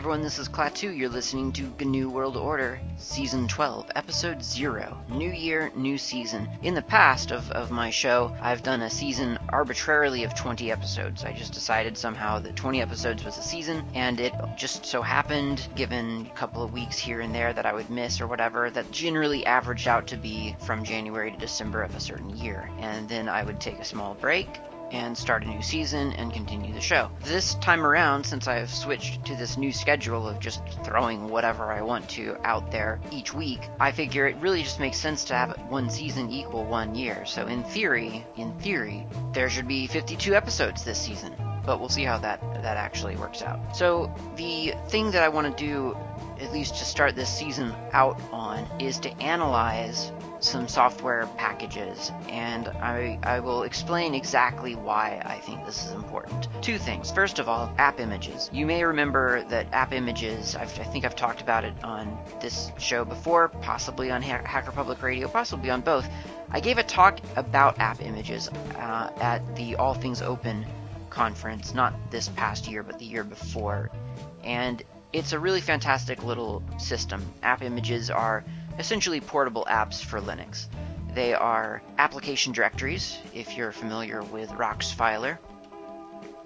everyone, this is Klaatu. You're listening to GNU World Order, Season 12, Episode 0. New year, new season. In the past of, of my show, I've done a season arbitrarily of 20 episodes. I just decided somehow that 20 episodes was a season, and it just so happened, given a couple of weeks here and there that I would miss or whatever, that generally averaged out to be from January to December of a certain year. And then I would take a small break, and start a new season and continue the show. This time around, since I have switched to this new schedule of just throwing whatever I want to out there each week, I figure it really just makes sense to have one season equal one year. So in theory, in theory, there should be 52 episodes this season. But we'll see how that that actually works out. So the thing that I want to do at least to start this season out on, is to analyze some software packages, and I, I will explain exactly why I think this is important. Two things. First of all, app images. You may remember that app images, I've, i think I've talked about it on this show before, possibly on ha- Hacker Public Radio, possibly on both. I gave a talk about app images uh, at the All Things Open conference, not this past year, but the year before. And it's a really fantastic little system. App images are essentially portable apps for Linux. They are application directories, if you're familiar with ROX-Filer,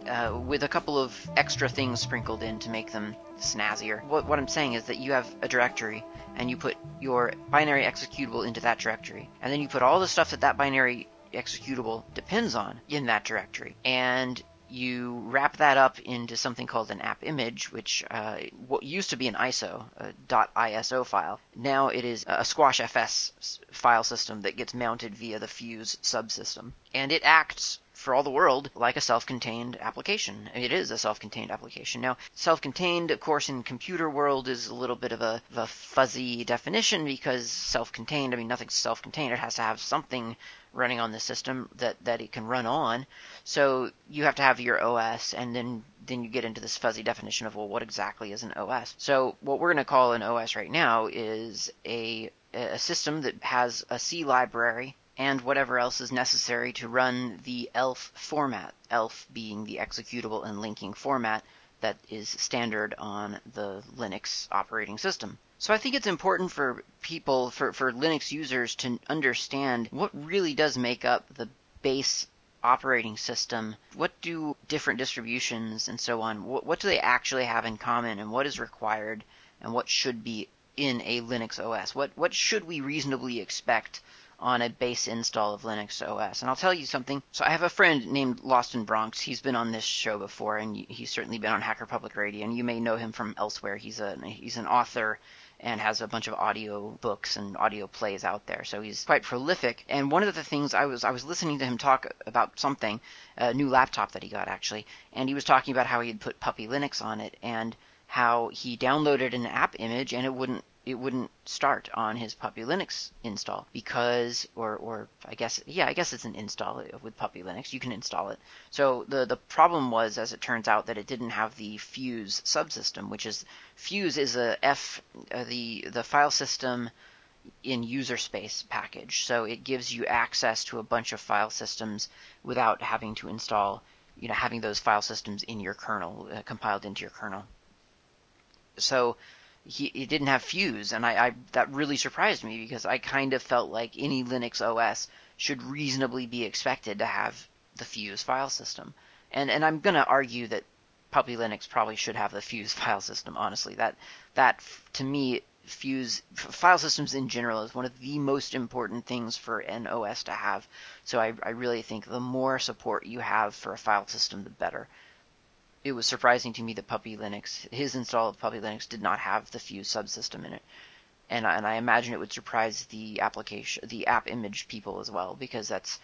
uh, with a couple of extra things sprinkled in to make them snazzier. What, what I'm saying is that you have a directory and you put your binary executable into that directory, and then you put all the stuff that that binary executable depends on in that directory. And you wrap that up into something called an app image, which uh, what used to be an ISO, .iso file. Now it is a squashfs file system that gets mounted via the Fuse subsystem, and it acts for all the world like a self-contained application. It is a self-contained application. Now, self-contained, of course, in computer world is a little bit of a, of a fuzzy definition because self-contained, I mean, nothing's self-contained. It has to have something running on the system that, that it can run on. So you have to have your OS, and then then you get into this fuzzy definition of well, what exactly is an OS? So what we're going to call an OS right now is a a system that has a C library and whatever else is necessary to run the ELF format. ELF being the executable and linking format that is standard on the Linux operating system. So I think it's important for people, for, for Linux users to understand what really does make up the base operating system. What do different distributions and so on, what, what do they actually have in common and what is required and what should be in a Linux OS? What, what should we reasonably expect on a base install of Linux OS. And I'll tell you something. So I have a friend named Lostnbronx. He's been on this show before, and he's certainly been on Hacker Public Radio, and you may know him from elsewhere. He's a he's an author and has a bunch of audio books and audio plays out there. So he's quite prolific. And one of the things I was I was listening to him talk about something, a new laptop that he got actually, and he was talking about how he had put Puppy Linux on it and how he downloaded an app image and it wouldn't it wouldn't start on his Puppy Linux install because, or, or I guess, yeah, I guess it's an install with Puppy Linux. You can install it. So the the problem was, as it turns out, that it didn't have the Fuse subsystem, which is Fuse is a F uh, the the file system in user space package. So it gives you access to a bunch of file systems without having to install, you know, having those file systems in your kernel uh, compiled into your kernel. So he, he didn't have Fuse, and I, I that really surprised me because I kind of felt like any Linux OS should reasonably be expected to have the Fuse file system. And and I'm going to argue that Puppy Linux probably should have the Fuse file system. Honestly, that that to me Fuse file systems in general is one of the most important things for an OS to have. So I, I really think the more support you have for a file system, the better it was surprising to me that Puppy Linux, his install of Puppy Linux, did not have the Fuse subsystem in it, and and I imagine it would surprise the application, the app image people as well, because that's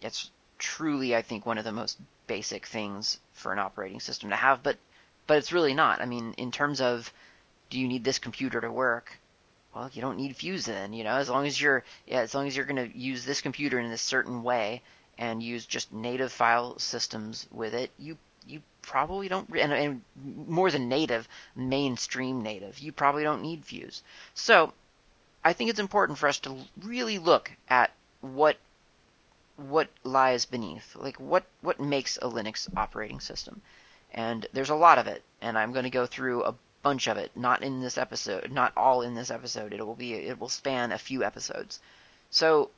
it's truly I think one of the most basic things for an operating system to have, but but it's really not. I mean, in terms of do you need this computer to work? Well, you don't need Fuse then, you know, as long as you're yeah, as long as you're going to use this computer in a certain way and use just native file systems with it, you probably don't, and, and more than native, mainstream native, you probably don't need Fuse. So I think it's important for us to really look at what what lies beneath, like what what makes a Linux operating system. And there's a lot of it, and I'm going to go through a bunch of it, not in this episode, not all in this episode. It will be it will span a few episodes. So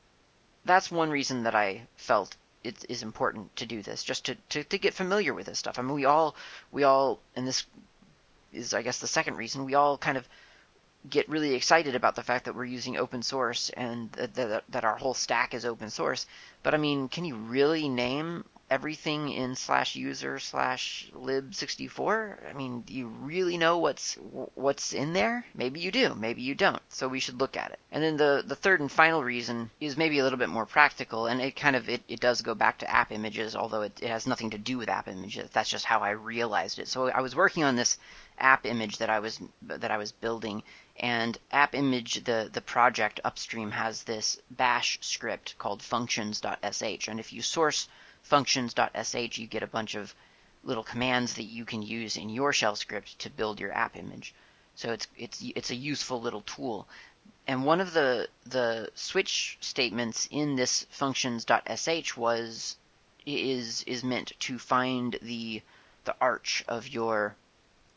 that's one reason that I felt it is important to do this, just to, to, to get familiar with this stuff. I mean, we all we all, and this is I guess the second reason we all kind of get really excited about the fact that we're using open source and that, that, that our whole stack is open source. But I mean, can you really name everything in slash user slash lib64? I mean, do you really know what's what's in there? Maybe you do, maybe you don't. So we should look at it. And then the the third and final reason is maybe a little bit more practical, and it kind of it, it does go back to app images, although it, it has nothing to do with app images. That's just how I realized it. So I was working on this app image that I was that I was building, and app image the the project upstream has this bash script called functions.sh, and if you source functions.sh, you get a bunch of little commands that you can use in your shell script to build your app image. So it's it's it's a useful little tool. And one of the the switch statements in this functions.sh was is is meant to find the the arch of your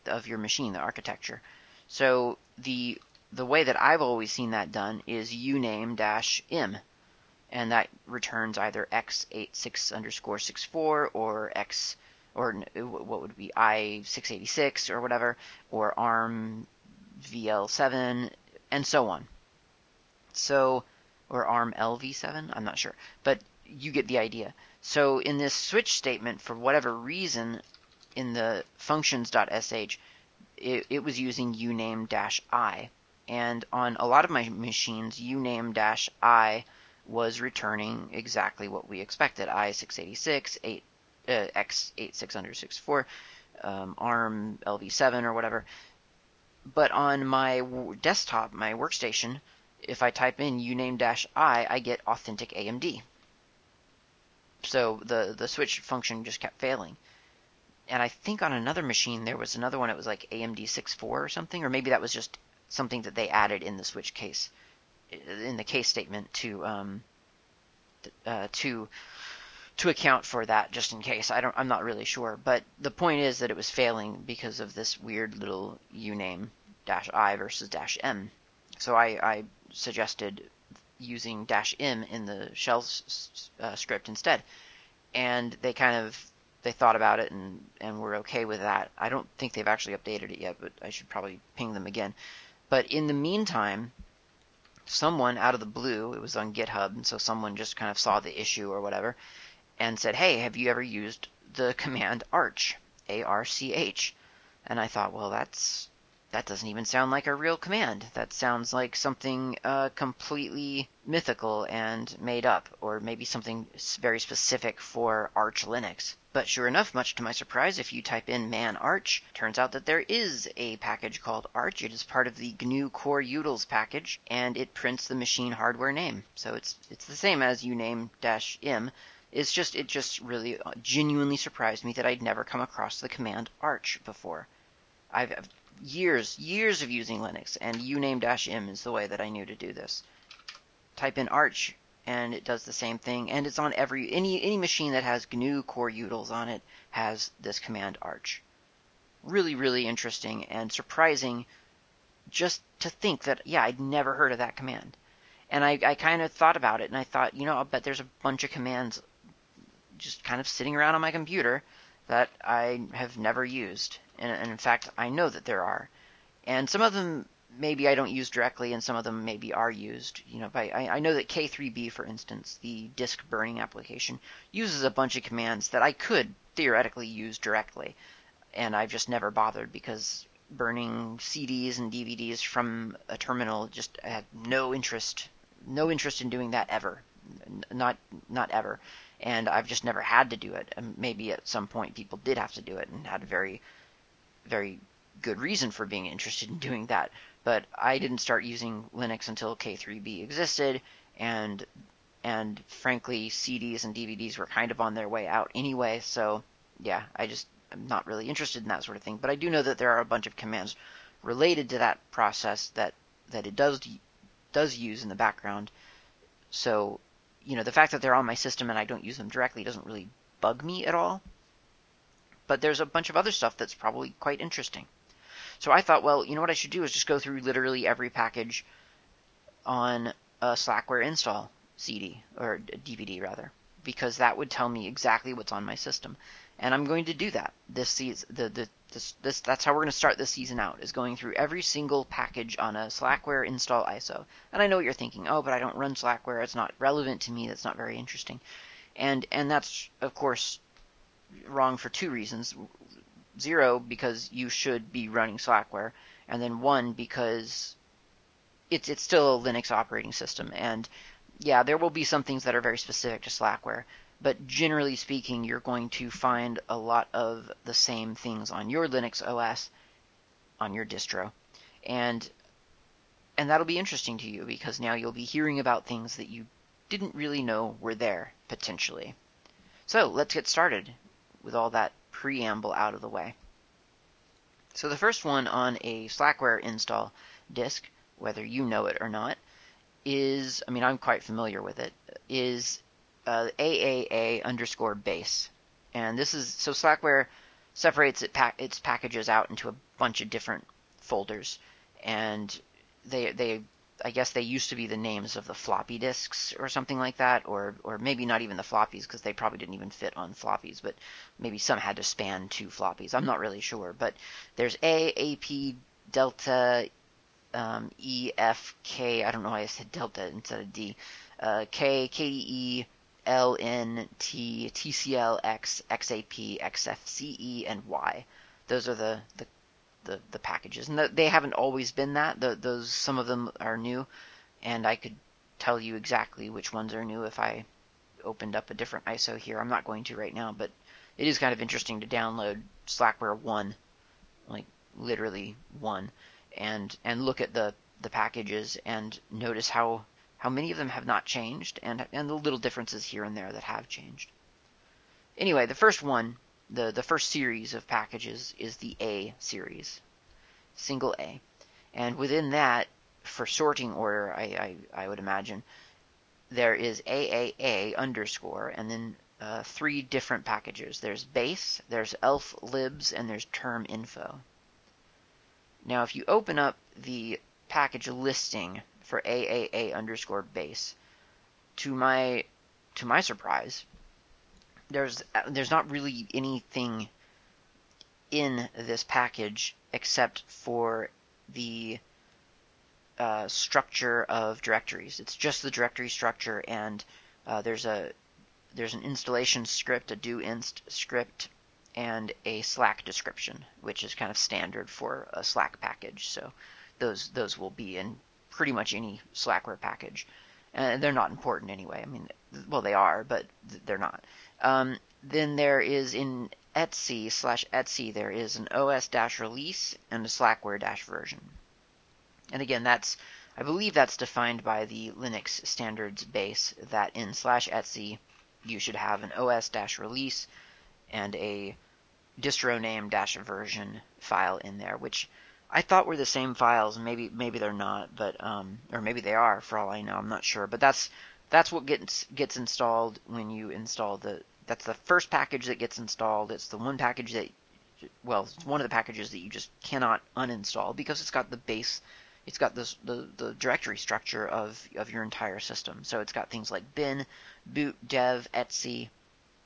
of your machine, the architecture. So the the way that I've always seen that done is uname dash im, and that returns either x86 underscore 64 or x or uh, what would be i686 or whatever, or ARM VL7 and so on. So or ARM LV7, I'm not sure, but you get the idea. So in this switch statement, for whatever reason, in the functions.sh, it, it was using uname-i. And on a lot of my machines, uname-i was returning exactly what we expected. i686, 8, uh, x86 under 64, um, ARM LV7 or whatever. But on my desktop, my workstation, if I type in uname-i, I get authentic AMD. So the, the switch function just kept failing and I think on another machine there was another one. It was like AMD 6.4 or something, or maybe that was just something that they added in the switch case, in the case statement to um, uh, to to account for that, just in case. I don't. I'm not really sure, but the point is that it was failing because of this weird little uname dash i versus dash m. So I, I suggested using dash m in the shell uh, script instead, and they kind of they thought about it and and were okay with that. I don't think they've actually updated it yet, but I should probably ping them again. But in the meantime, someone out of the blue, it was on GitHub, and so someone just kind of saw the issue or whatever, and said, "Hey, have you ever used the command arch, A R C H?" And I thought, well, that's that doesn't even sound like a real command. That sounds like something uh, completely mythical and made up, or maybe something very specific for Arch Linux. But sure enough, much to my surprise, if you type in man arch, turns out that there is a package called Arch. It is part of the GNU Core Utils package, and it prints the machine hardware name. So it's it's the same as uname-im. It's just it just really uh, genuinely surprised me that I'd never come across the command arch before. I've years, years of using Linux, and uname-im is the way that I knew to do this. Type in arch, and it does the same thing, and it's on every any any machine that has GNU core utils on it has this command arch. Really, really interesting and surprising just to think that yeah, I'd never heard of that command. And I, I kind of thought about it, and I thought, you know, I'll bet there's a bunch of commands just kind of sitting around on my computer that I have never used and, and in fact, I know that there are. And some of them maybe I don't use directly, and some of them maybe are used. You know, by, I, I know that K3B, for instance, the disk burning application, uses a bunch of commands that I could theoretically use directly, and I've just never bothered because burning CDs and DVDs from a terminal just had no interest, no interest in doing that ever, not not ever, and I've just never had to do it. And maybe at some point people did have to do it and had a very very good reason for being interested in doing that. But I didn't start using Linux until K3B existed, and and frankly, CDs and DVDs were kind of on their way out anyway. So yeah, I just am not really interested in that sort of thing. But I do know that there are a bunch of commands related to that process that that it does does use in the background. So you know, the fact that they're on my system and I don't use them directly doesn't really bug me at all but there's a bunch of other stuff that's probably quite interesting. So I thought, well, you know what I should do is just go through literally every package on a Slackware install CD or DVD rather, because that would tell me exactly what's on my system, and I'm going to do that this season. The, the this, this that's how we're going to start this season out is going through every single package on a Slackware install ISO. And I know what you're thinking, oh, but I don't run Slackware. It's not relevant to me. That's not very interesting, and and that's of course wrong for two reasons. Zero because you should be running Slackware, and then one because it's it's still a Linux operating system, and yeah, there will be some things that are very specific to Slackware, but generally speaking, you're going to find a lot of the same things on your Linux OS, on your distro, and and that'll be interesting to you because now you'll be hearing about things that you didn't really know were there potentially. So let's get started with all that preamble out of the way. So the first one on a Slackware install disk, whether you know it or not, is I mean I'm quite familiar with it. Is uh, AAA underscore base, and this is so Slackware separates it pa- its packages out into a bunch of different folders, and they they I guess they used to be the names of the floppy disks or something like that, or or maybe not even the floppies because they probably didn't even fit on floppies, but maybe some had to span two floppies. I'm not really sure, but there's A, A, P, Delta, um, E, F, K. I don't know why I said Delta instead of D. Uh, K, KDE, L, N, T, TCL, XAP, XFCE, and Y. Those are the, the the, the packages, and the, they haven't always been that. The, those some of them are new, and I could tell you exactly which ones are new if I opened up a different ISO here. I'm not going to right now, but it is kind of interesting to download Slackware one, like literally one, and and look at the the packages and notice how how many of them have not changed and and the little differences here and there that have changed. Anyway, the first one the, the first series of packages is the A series, single A. And within that, for sorting order, I, I, I would imagine, there is AAA underscore, and then uh, three different packages. There's base, there's elf libs, and there's term info. Now, if you open up the package listing for AAA underscore base, to my to my surprise, there's there's not really anything in this package except for the uh, structure of directories. It's just the directory structure, and uh, there's a there's an installation script, a do inst script, and a Slack description, which is kind of standard for a Slack package. So those those will be in pretty much any Slackware package, and they're not important anyway. I mean, well they are, but they're not. Um, then there is in etc slash etc there is an os dash release and a slackware dash version. And again, that's I believe that's defined by the Linux standards base that in slash etc you should have an os dash release and a distro name dash version file in there, which I thought were the same files. Maybe maybe they're not, but um, or maybe they are for all I know. I'm not sure. But that's that's what gets gets installed when you install the that's the first package that gets installed. It's the one package that, well, it's one of the packages that you just cannot uninstall because it's got the base, it's got this, the, the directory structure of, of your entire system. So it's got things like bin, boot, dev, etc,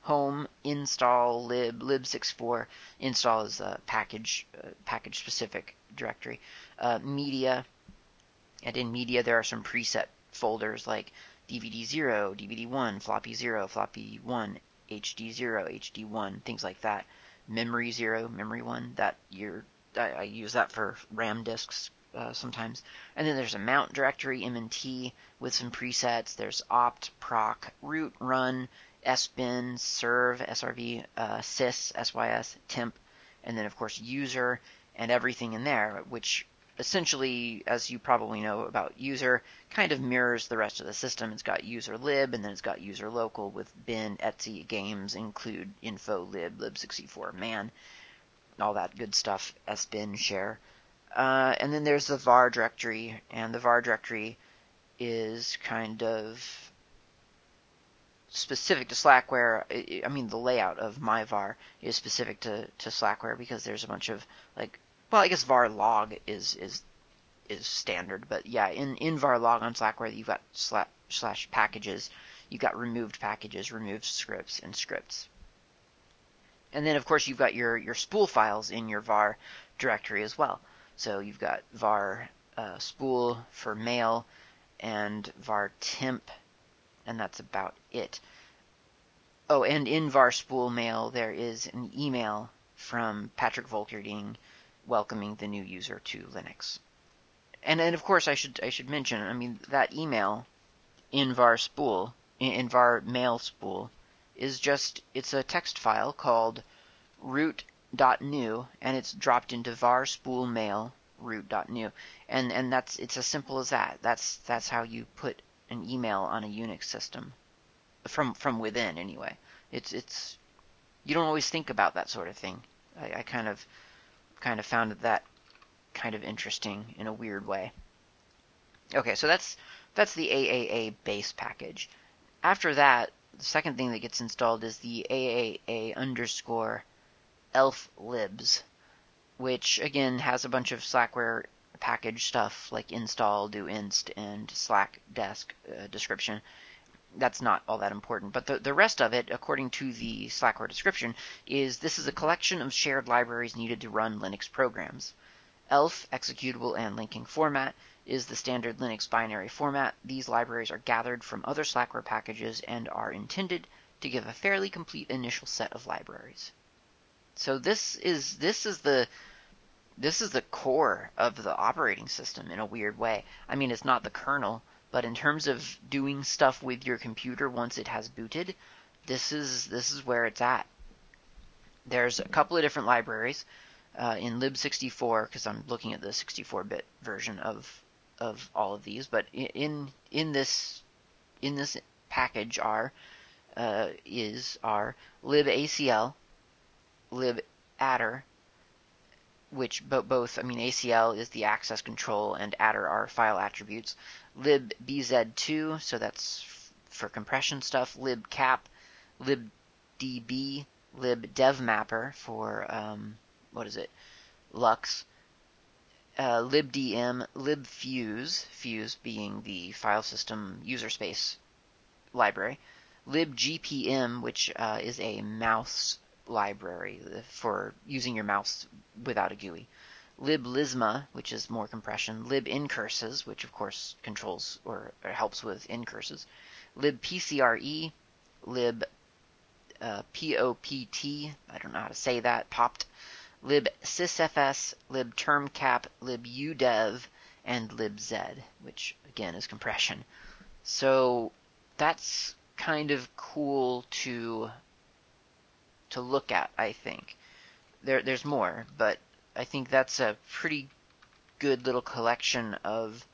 home, install, lib, lib64. Install is a package, uh, package specific directory. Uh, media, and in media there are some preset folders like DVD 0, DVD 1, floppy 0, floppy 1, HD0, HD1, things like that. Memory 0, memory 1, that you're, I, I use that for RAM disks uh, sometimes. And then there's a mount directory, MNT, with some presets. There's opt, proc, root, run, sbin, serve, srv, uh, sys, sys, temp, and then of course user and everything in there, which essentially, as you probably know about user, kind of mirrors the rest of the system. It's got user lib, and then it's got user local with bin, etc, games, include info, lib, lib64, man, all that good stuff, sbin, share. Uh, and then there's the var directory, and the var directory is kind of specific to Slackware. I mean, the layout of my var is specific to, to Slackware because there's a bunch of like well, I guess var log is is is standard, but yeah, in in var log on Slackware, you've got slash, slash packages, you've got removed packages, removed scripts, and scripts. And then, of course, you've got your, your spool files in your var directory as well. So you've got var uh, spool for mail and var temp, and that's about it. Oh, and in var spool mail, there is an email from Patrick Volkerding welcoming the new user to Linux. And then, of course, I should I should mention, I mean, that email in var spool, in, in var mail spool, is just it's a text file called root.new and it's dropped into var spool mail root.new and and that's it's as simple as that. That's that's how you put an email on a unix system from from within anyway. It's it's you don't always think about that sort of thing. I, I kind of kind of found that kind of interesting in a weird way okay so that's that's the aaa base package after that the second thing that gets installed is the AAA underscore elf libs, which again has a bunch of Slackware package stuff like install, do inst, and Slack desk uh, description. That's not all that important, but the, the rest of it, according to the Slackware description, is this is a collection of shared libraries needed to run Linux programs. ELF, executable and linking format, is the standard Linux binary format. These libraries are gathered from other Slackware packages and are intended to give a fairly complete initial set of libraries. So this is this is the this is the core of the operating system in a weird way. I mean, it's not the kernel, but in terms of doing stuff with your computer once it has booted, this is this is where it's at. There's a couple of different libraries uh, in lib64 because I'm looking at the 64-bit version of of all of these, but in in this in this package are uh, is are libacl, libattr, which both I mean ACL is the access control and adder are file attributes. libbz2, so that's f- for compression stuff. libcap, libdb, libdevmapper for um, what is it? LUKS, uh, libdm, libfuse, fuse being the file system user space library, libgpm, which uh, is a mouse library for using your mouse without a GUI, liblzma, which is more compression, libncurses, which of course controls or, or helps with ncurses, libpcre, lib uh, popt, I don't know how to say that, popt, libsysfs, libtermcap, libudev, and libz, which again is compression. So that's kind of cool to to look at, I think. There there's more, but I think that's a pretty good little collection of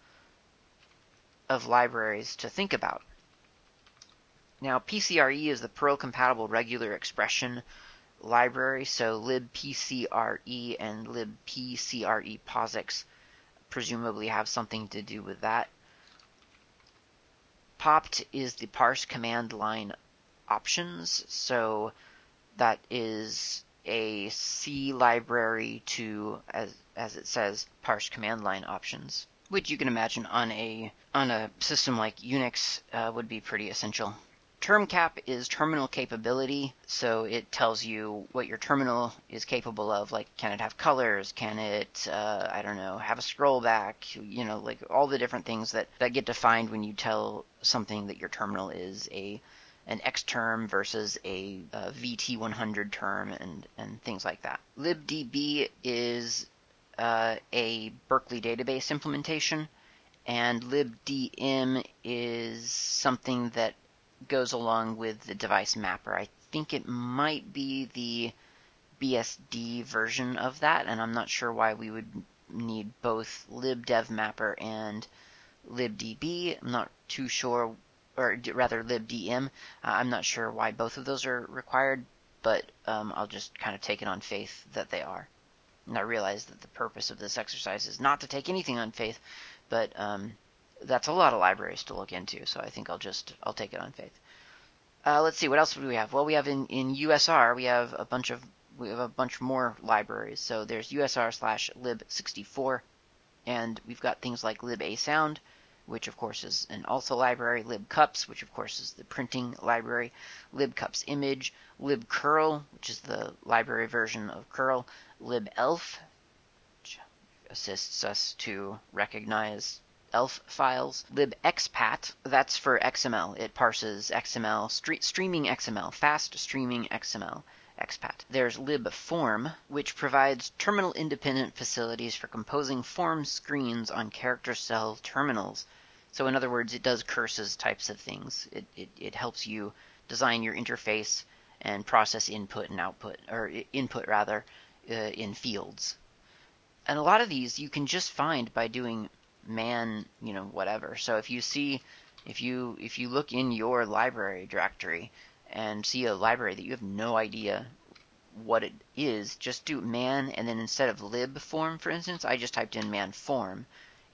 of libraries to think about. Now, PCRE is the Perl compatible regular expression library, so libpcre and libpcre POSIX presumably have something to do with that. Popt is the parse command line options, so that is a C library to, as, as it says, parse command line options, which you can imagine on a on a system like Unix uh, would be pretty essential. Termcap is terminal capability, so it tells you what your terminal is capable of. Like, can it have colors? Can it, uh, I don't know, have a scroll back? You know, like all the different things that, that get defined when you tell something that your terminal is a an X term versus a, a VT100 term and, and things like that. libdb is uh, a Berkeley database implementation, and libdm is something that goes along with the device mapper. I think it might be the BSD version of that, and I'm not sure why we would need both libdevmapper and libdb. I'm not too sure, or rather libdm. Uh, I'm not sure why both of those are required, but um, I'll just kind of take it on faith that they are. And I realize that the purpose of this exercise is not to take anything on faith, but um, that's a lot of libraries to look into, so I think I'll just I'll take it on faith. Uh, let's see, what else do we have? Well, we have in, in USR, we have a bunch of we have a bunch more libraries. So there's USR slash lib64, and we've got things like libasound, which of course is an ALSA library, libcups, which of course is the printing library, libcups image, libcurl, which is the library version of curl, libelf, which assists us to recognize ELF files. libexpat, that's for XML. It parses XML, stre- streaming XML, fast streaming XML. Expat. There's libform, which provides terminal independent facilities for composing form screens on character cell terminals. So, in other words, it does curses types of things. It, it, it helps you design your interface and process input and output, or input rather, uh, in fields. And a lot of these you can just find by doing man, you know, whatever. So if you see, if you if you look in your library directory and see a library that you have no idea what it is, just do man and then instead of lib form, for instance, I just typed in man form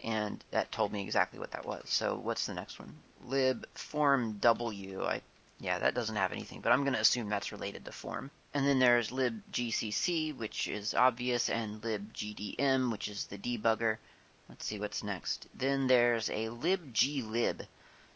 and that told me exactly what that was. So what's the next one? Lib form W. I yeah, that doesn't have anything, but I'm going to assume that's related to form. And then there's libgcc, which is obvious, and lib libgdm, which is the debugger. Let's see what's next. Then there's a libglib.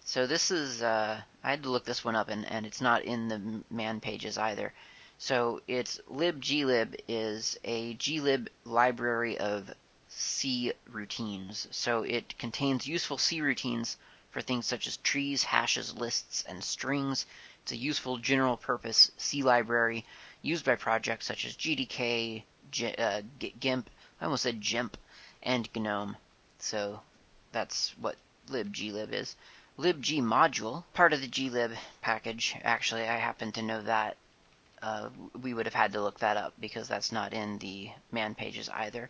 So this is, uh, I had to look this one up, and, and it's not in the man pages either. So it's libglib is a glib library of C routines. So it contains useful C routines for things such as trees, hashes, lists, and strings. It's a useful general purpose C library used by projects such as GDK, G, uh, GIMP, I almost said GIMP, and GNOME. So that's what libglib is. Libg module, part of the glib package. Actually, I happen to know that. Uh, we would have had to look that up because that's not in the man pages either.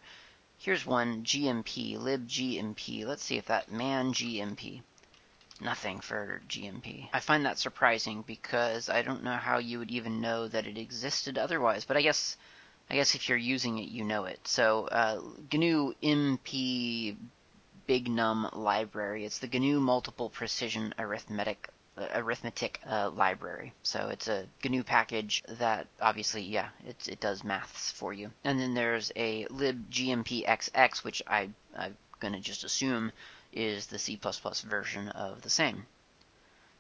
Here's one, GMP, libgmp. Let's see if that man GMP. Nothing for GMP. I find that surprising because I don't know how you would even know that it existed otherwise. But I guess, I guess if you're using it, you know it. So uh, GNU MP Big Num library. It's the GNU Multiple Precision Arithmetic uh, arithmetic uh, library. So it's a GNU package that obviously, yeah, it, it does maths for you. And then there's a libgmpxx, which I, I'm going to just assume is the C++ version of the same.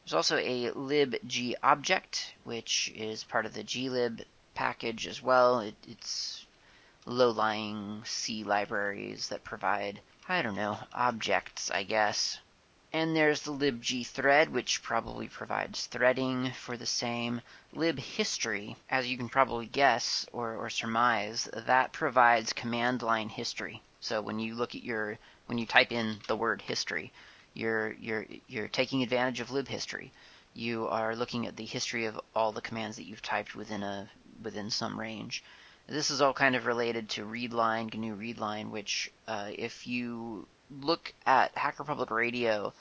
There's also a libgobject, which is part of the glib package as well. It, it's low-lying C libraries that provide I don't know, objects, I guess. And there's the libg thread, which probably provides threading for the same. libhistory, as you can probably guess or, or surmise, that provides command line history. So when you look at your when you type in the word history, you're you're you're taking advantage of libhistory. You are looking at the history of all the commands that you've typed within a within some range. This is all kind of related to readline, GNU readline, which uh, if you look at Hacker Public Radio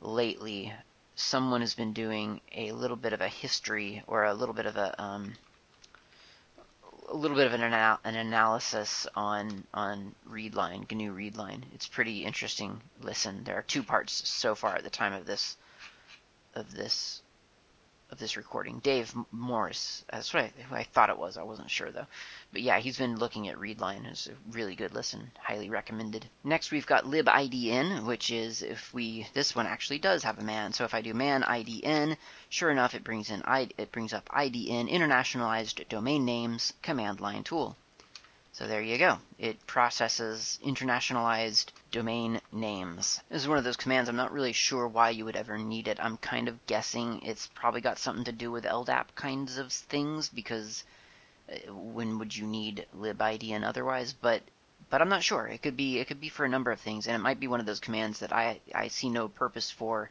lately, someone has been doing a little bit of a history or a little bit of a um, a little bit of an, anal- an analysis on on readline, GNU readline. It's pretty interesting. Listen, there are two parts so far at the time of this of this of this recording. Dave Morris. That's what I, I, thought it was. I wasn't sure though. But yeah, he's been looking at Readline. It's a really good listen. Highly recommended. Next we've got libidn, which is if we this one actually does have a man. So if I do man idn, sure enough it brings in it brings up idn internationalized domain names command line tool. So there you go. It processes internationalized domain names. This is one of those commands I'm not really sure why you would ever need it. I'm kind of guessing it's probably got something to do with LDAP kinds of things because uh, when would you need libidn otherwise? But but I'm not sure. It could be it could be for a number of things, and it might be one of those commands that I I see no purpose for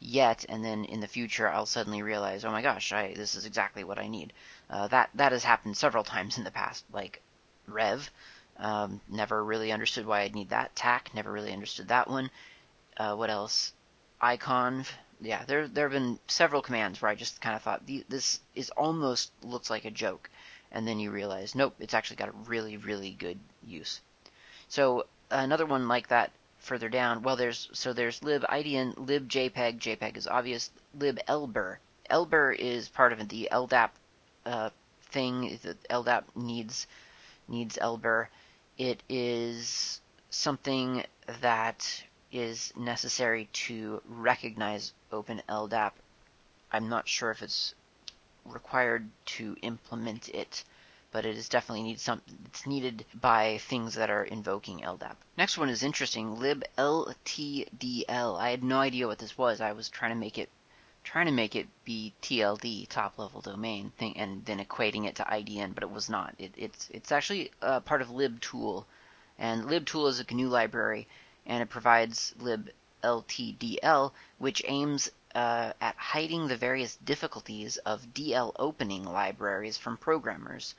yet, and then in the future I'll suddenly realize, oh my gosh, I this is exactly what I need. Uh, that that has happened several times in the past. Like rev. Um, never really understood why I'd need that. Tac, never really understood that one. Uh, what else? Iconv. Yeah, there there have been several commands where I just kind of thought this is almost looks like a joke, and then you realize nope, it's actually got a really really good use. So another one like that further down. Well, there's so there's libidn, libjpeg. JPEG is obvious. liblber. lber is part of the LDAP uh, thing that LDAP needs needs lber. It is something that is necessary to recognize Open LDAP. I'm not sure if it's required to implement it, but it is definitely need some. It's needed by things that are invoking LDAP. Next one is interesting. libltdl. I had no idea what this was. I was trying to make it trying to make it be TLD top level domain thing and then equating it to IDN, but it was not. It, it's it's actually uh, part of libtool, and libtool is a GNU library, and it provides libltdl, which aims uh, at hiding the various difficulties of dlopening libraries from programmers.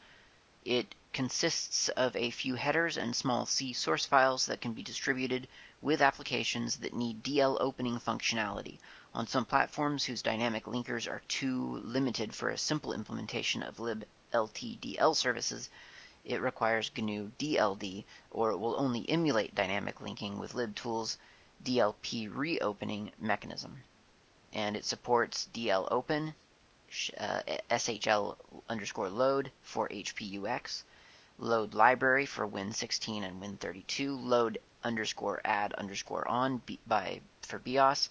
It consists of a few headers and small C source files that can be distributed with applications that need dlopening functionality. On some platforms whose dynamic linkers are too limited for a simple implementation of libltdl services, it requires GNU DLD, or it will only emulate dynamic linking with libtool's dlpreopening mechanism. And it supports dlopen, uh, SHL underscore load for HPUX, load library for Win16 and Win32, load underscore add underscore on by for BeOS,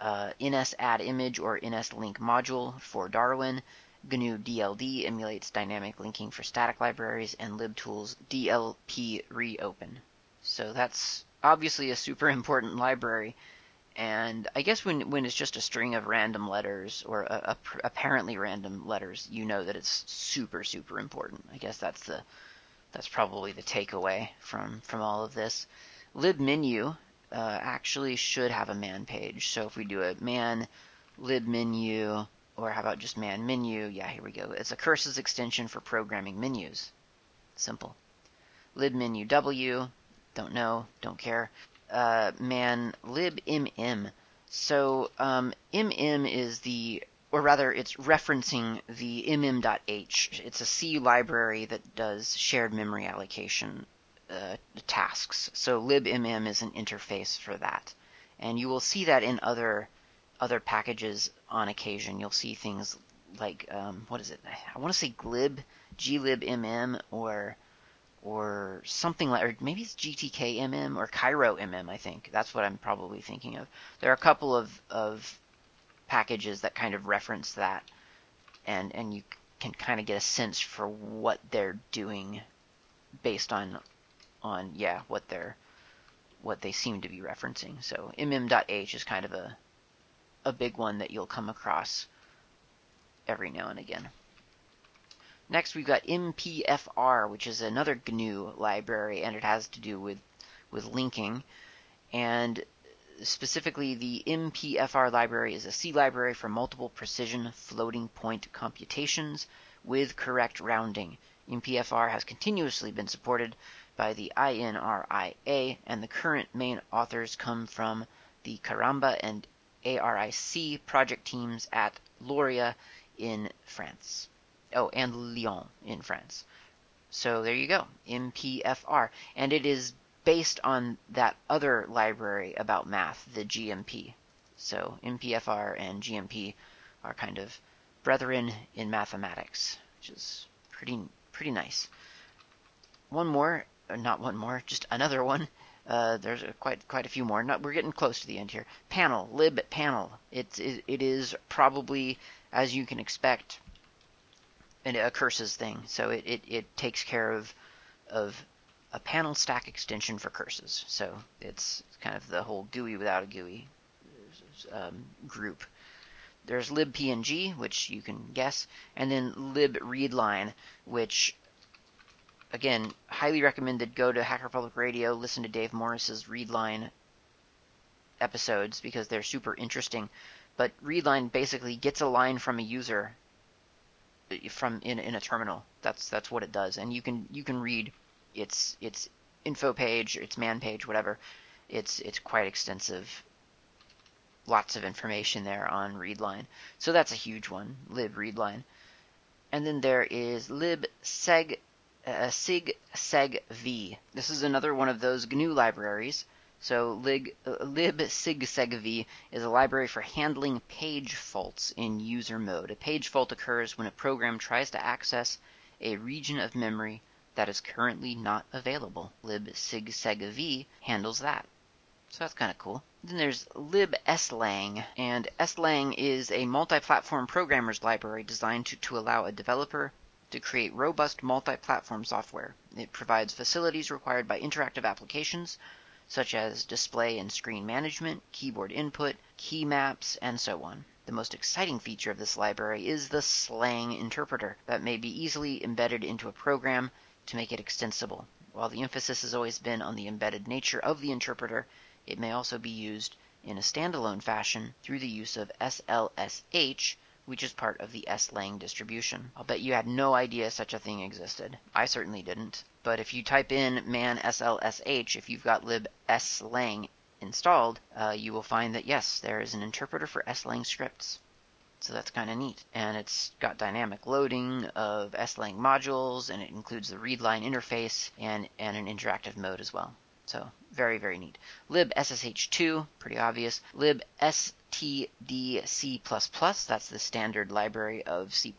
uh, ns add image or ns link module for Darwin. GNU DLD emulates dynamic linking for static libraries, and libtool's dlpreopen. So that's obviously a super important library and I guess when when it's just a string of random letters or a, a, apparently random letters, you know that it's super super important. I guess that's the that's probably the takeaway from from all of this. libmenu uh, actually should have a man page. So if we do a man libmenu, or how about just man menu? Yeah, here we go. It's a curses extension for programming menus. Simple. libmenu w. Don't know. Don't care uh, man libmm. So um, mm is the, or rather, it's referencing the mm.h. It's a C library that does shared memory allocation uh, tasks. So libmm is an interface for that, and you will see that in other other packages on occasion. You'll see things like um, what is it? I want to say glib, glibmm, or or something like, or maybe it's GTK-MM or Cairo-MM, I think. That's what I'm probably thinking of. There are a couple of, of packages that kind of reference that, and, and you can kind of get a sense for what they're doing based on, on yeah, what they're, what they seem to be referencing. So mm.h is kind of a, a big one that you'll come across every now and again. Next, we've got MPFR, which is another GNU library, and it has to do with, with linking. And specifically, the MPFR library is a C library for multiple precision floating point computations with correct rounding. MPFR has continuously been supported by the INRIA, and the current main authors come from the Caramba and ARIC project teams at LORIA in France. Oh, and Lyon in France. So there you go, MPFR. And it is based on that other library about math, the GMP. So MPFR and GMP are kind of brethren in mathematics, which is pretty pretty nice. One more, not one more, just another one. Uh, there's quite quite a few more. Not, we're getting close to the end here. Panel lib panel. It's it, it is probably as you can expect a curses thing. So it, it, it takes care of of a panel stack extension for curses. So it's kind of the whole GUI without a GUI um, group. There's libpng, which you can guess, and then libreadline, which again, highly recommended. Go to Hacker Public Radio, listen to Dave Morris's Readline episodes because they're super interesting. But Readline basically gets a line from a user eh, from in, in a terminal. That's that's what it does, and you can you can read its its info page, its man page, whatever. It's it's quite extensive. Lots of information there on readline. So that's a huge one, lib readline. And then there is lib seg uh, sig. This is another one of those GNU libraries. So lig, uh, libsigsegv is a library for handling page faults in user mode. A page fault occurs when a program tries to access a region of memory that is currently not available. libsigsegv handles that. So that's kind of cool. Then there's libslang, and slang is a multi-platform programmer's library designed to, to allow a developer to create robust multi-platform software. It provides facilities required by interactive applications such as display and screen management, keyboard input, key maps, and so on. The most exciting feature of this library is the slang interpreter that may be easily embedded into a program to make it extensible. While the emphasis has always been on the embedded nature of the interpreter, it may also be used in a standalone fashion through the use of SLSH, which is part of the slang distribution. I'll bet you had no idea such a thing existed. I certainly didn't. But if you type in man SLSH, if you've got lib slang installed, uh, you will find that yes, there is an interpreter for slang scripts. So that's kind of neat. And it's got dynamic loading of slang modules, and it includes the readline interface and, and an interactive mode as well. So very, very neat. Lib libssh2, pretty obvious. Libstdc++, that's the standard library of C++.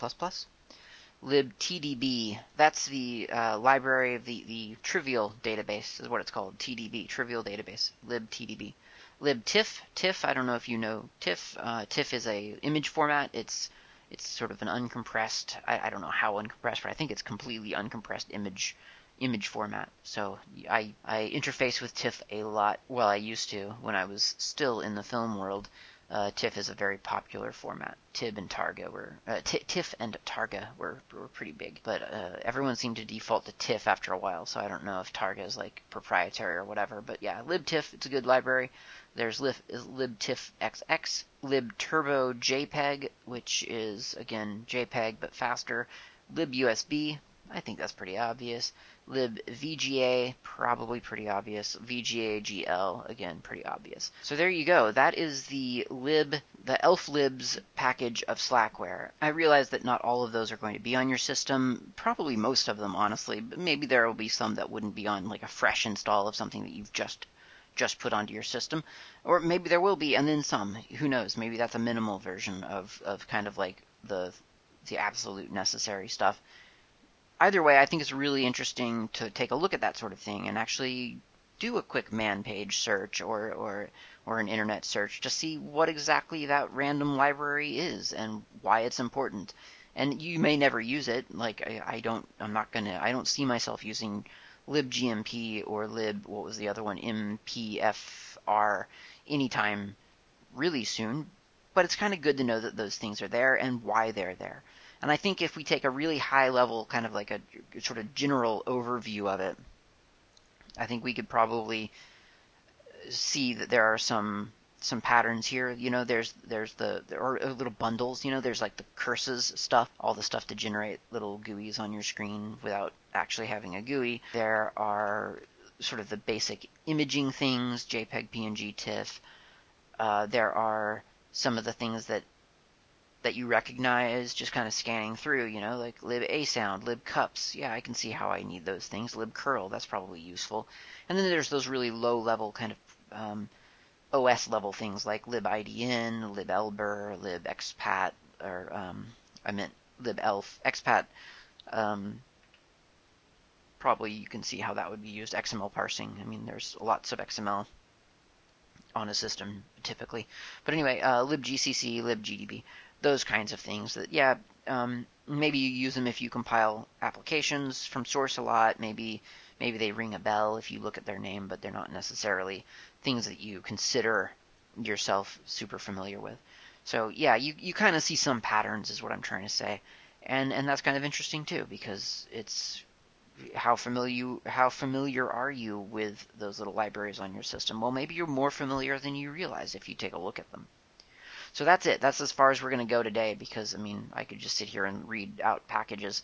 libtdb, that's the uh, library of the, the trivial database, is what it's called, TDB, trivial database, libtdb. libtiff, tiff, I don't know if you know tiff. Uh, tiff is a image format. It's it's sort of an uncompressed, I, I don't know how uncompressed, but I think it's completely uncompressed image image format. So I, I interface with TIFF a lot. Well, I used to when I was still in the film world. Uh, TIFF is a very popular format. TIB and Targa were uh, TIFF and Targa were, were pretty big, but uh, everyone seemed to default to TIFF after a while. So I don't know if Targa is like proprietary or whatever. But yeah, libtiff it's a good library. There's lib, libtiffxx, libturbo JPEG, which is again JPEG but faster. libusb, I think that's pretty obvious libvga, probably pretty obvious. vgagl, again, pretty obvious. So there you go. That is the lib, the elflibs package of Slackware. I realize that not all of those are going to be on your system. Probably most of them, honestly. But maybe there will be some that wouldn't be on like a fresh install of something that you've just just put onto your system. Or maybe there will be, and then some. Who knows? Maybe that's a minimal version of, of kind of like the the absolute necessary stuff either way, I think it's really interesting to take a look at that sort of thing and actually do a quick man page search or, or or an internet search to see what exactly that random library is and why it's important. And you may never use it. Like I, I don't, I'm not gonna, I don't see myself using libgmp or lib, what was the other one, mpfr, anytime really soon. But it's kind of good to know that those things are there and why they're there. And I think if we take a really high level, kind of like a sort of general overview of it, I think we could probably see that there are some some patterns here. You know, there's there's the there are little bundles. You know, there's like the curses stuff, all the stuff to generate little GUIs on your screen without actually having a GUI. There are sort of the basic imaging things, JPEG, PNG, TIFF. Uh, there are some of the things that that you recognize just kind of scanning through, you know, like lib a sound, lib cups. Yeah, I can see how I need those things. Lib curl, that's probably useful. And then there's those really low level kind of um, OS level things like libidn, liblber, libexpat, or um, I meant libelf. Expat, um, probably you can see how that would be used. XML parsing. I mean, there's lots of XML on a system typically. But anyway, uh, libgcc, libgdb those kinds of things that yeah um, maybe you use them if you compile applications from source a lot. Maybe maybe they ring a bell if you look at their name but they're not necessarily things that you consider yourself super familiar with. So yeah you, you kind of see some patterns is what i'm trying to say. And and that's kind of interesting too because it's how familiar you, how familiar are you with those little libraries on your system? Well maybe you're more familiar than you realize if you take a look at them so that's it. That's as far as we're going to go today because I mean I could just sit here and read out packages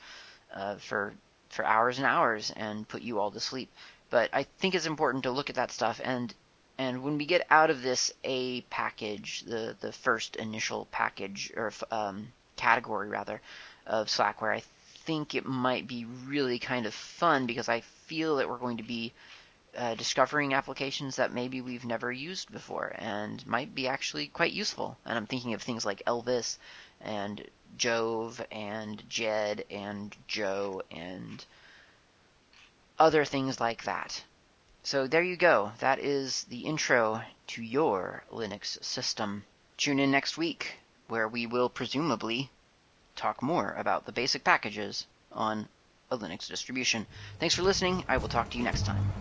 uh, for for hours and hours and put you all to sleep. But I think it's important to look at that stuff and and when we get out of this A package, the the first initial package or um, category rather of Slackware, I think it might be really kind of fun because I feel that we're going to be uh, discovering applications that maybe we've never used before and might be actually quite useful. And I'm thinking of things like Elvis and Jove and Jed and Joe and other things like that. So there you go. That is the intro to your Linux system. Tune in next week, where we will presumably talk more about the basic packages on a Linux distribution. Thanks for listening. I will talk to you next time.